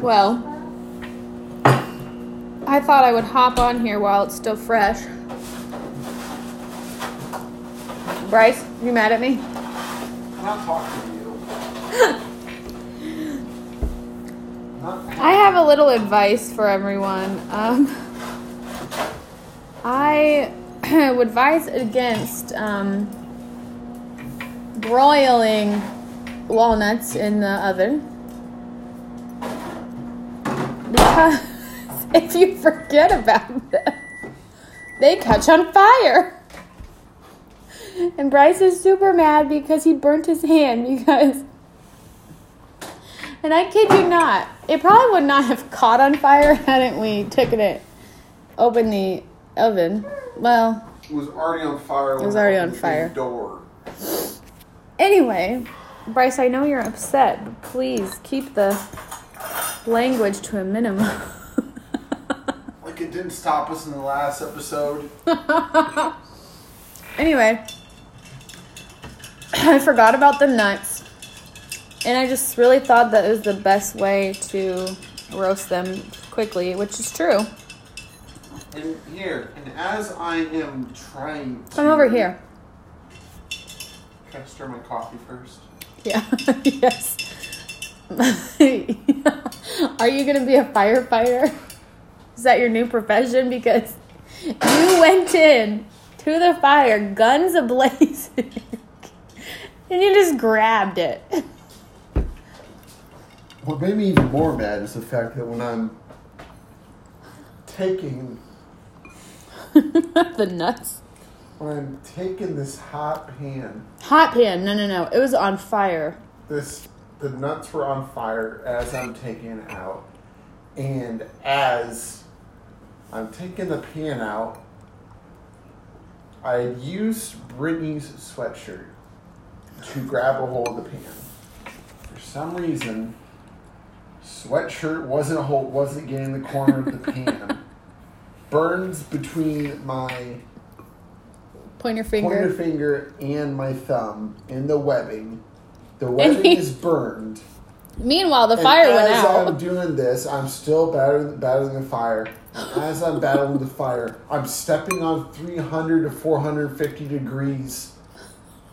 Well, I thought I would hop on here while it's still fresh. Bryce, you mad at me? I'm not talking to you. I have a little advice for everyone. Um, I would advise against um, broiling walnuts in the oven because if you forget about them, they catch on fire. And Bryce is super mad because he burnt his hand because and I kid you not, it probably would not have caught on fire hadn't we taken it, opened the oven. Well, It was already on fire. It was already on fire. Door. anyway, Bryce, I know you're upset, but please keep the language to a minimum. Like it didn't stop us in the last episode. anyway, I forgot about the nuts, and I just really thought that it was the best way to roast them quickly, which is true. And here, and as I am trying to Come over here. Can I stir my coffee first? Yeah, yes. Are you going to be a firefighter? Is that your new profession? Because you went in to the fire, guns ablazing, and you just grabbed it. What made me even more mad is the fact that when I'm taking the nuts. when I'm taking this hot pan, Hot pan. No, no, no. It was on fire. this the nuts were on fire as I'm taking it out, and as I'm taking the pan out, I used Brittany's sweatshirt to grab a hold of the pan. For some reason, sweatshirt wasn't a hold, wasn't getting the corner of the pan. Burns between my Pointer finger, pointer finger. finger and my thumb in the webbing. The webbing is burned. Meanwhile, the And fire went out. as I'm doing this, I'm still battling, battling the fire. And as I'm battling the fire, I'm stepping on 300 to 450 degrees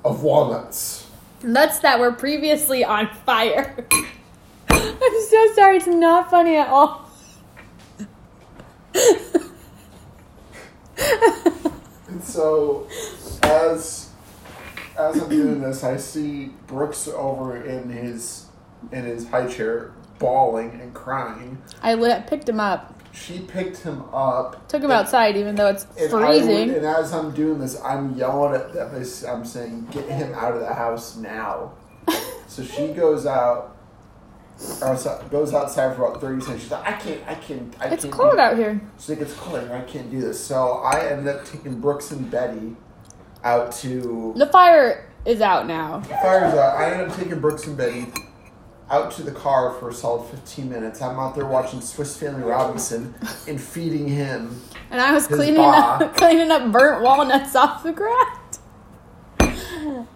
of walnuts. Nuts that were previously on fire. I'm so sorry. It's not funny at all. And so, as as I'm doing this, I see Brooks over in his in his high chair, bawling and crying. I lit, picked him up, She picked him up, took him outside, even though it's And, I would- freezing. and as I'm doing this, I'm yelling at them. I'm saying, "Get him out of the house now!" so she goes out, or so- goes outside for about thirty seconds. She's like, "I can't, I can't, I It's can't." cold out here. She's like, "It's cold. out here. I can't do this." So I ended up taking Brooks and Betty out to The fire is out now. the fire's out. I ended up taking Brooks and Betty out to the car for a solid fifteen minutes. I'm out there watching Swiss Family Robinson and feeding him. And I was cleaning up cleaning up burnt walnuts off the ground.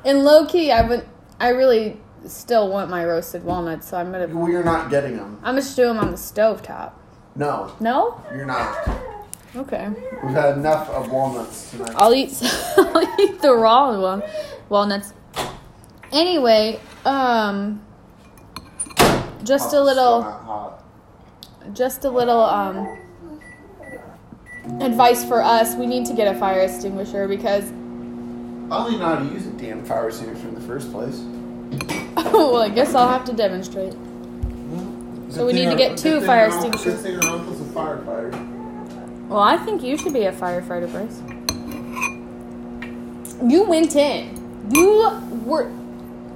And low key, I would I really still want my roasted walnuts, so I'm gonna Well, you're not getting them. I'm gonna stew them on the stove top. No, No? you're not. Okay. We've had enough of walnuts tonight. I'll eat I'll eat the raw one walnuts. Anyway, um just a little still not hot. just a little um advice for us. We need to get a fire extinguisher because I even know how to use a damn fire extinguisher in the first place. Oh well, I guess I'll have to demonstrate. So we need to get two fire extinguishers. Good thing our uncle's a firefighter. Well, I think you should be a firefighter, Bryce. You went in. You were.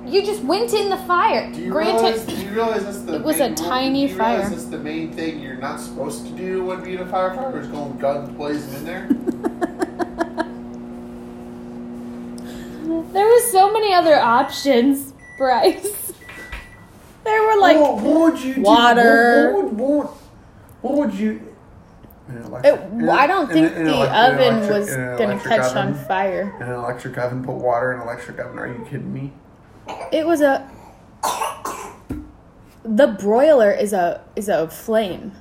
You just went in the fire. Do you Granted, realize? Do you realize that's the it was a tiny do you realize. That's the main thing you're not supposed to do when being a firefighter is going guns blazing in there. there was so many other options, Bryce. There were like what, what would you do? water. What, what, what, what would you? It, I don't think an the elec- oven electric- was gonna electric catch on oven? fire. An electric oven, put water in an electric oven. Are you kidding me? It was a the broiler is a is a flame.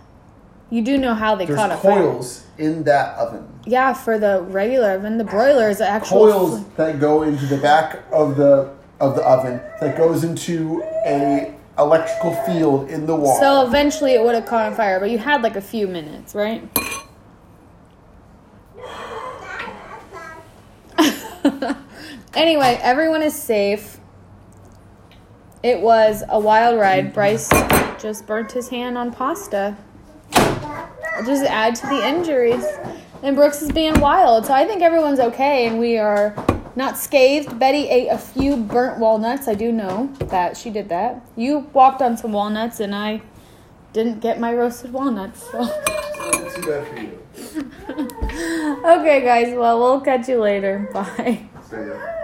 You do know how they There's caught a fire. coils in that oven. Yeah, for the regular oven, the broiler is actual Coils that go into the back of the of the oven that goes into a electrical field in the wall. So eventually it would have caught on fire, but you had like a few minutes, right? anyway, everyone is safe. It was a wild ride. Bryce just burnt his hand on pasta. Just add to the injuries. And Brooks is being wild, so I think everyone's okay and we are not scathed. Betty ate a few burnt walnuts. I do know that she did that. You walked on some walnuts and I didn't get my roasted walnuts. So. Too bad for you. okay, guys. Well, we'll catch you later. Bye. So, yeah.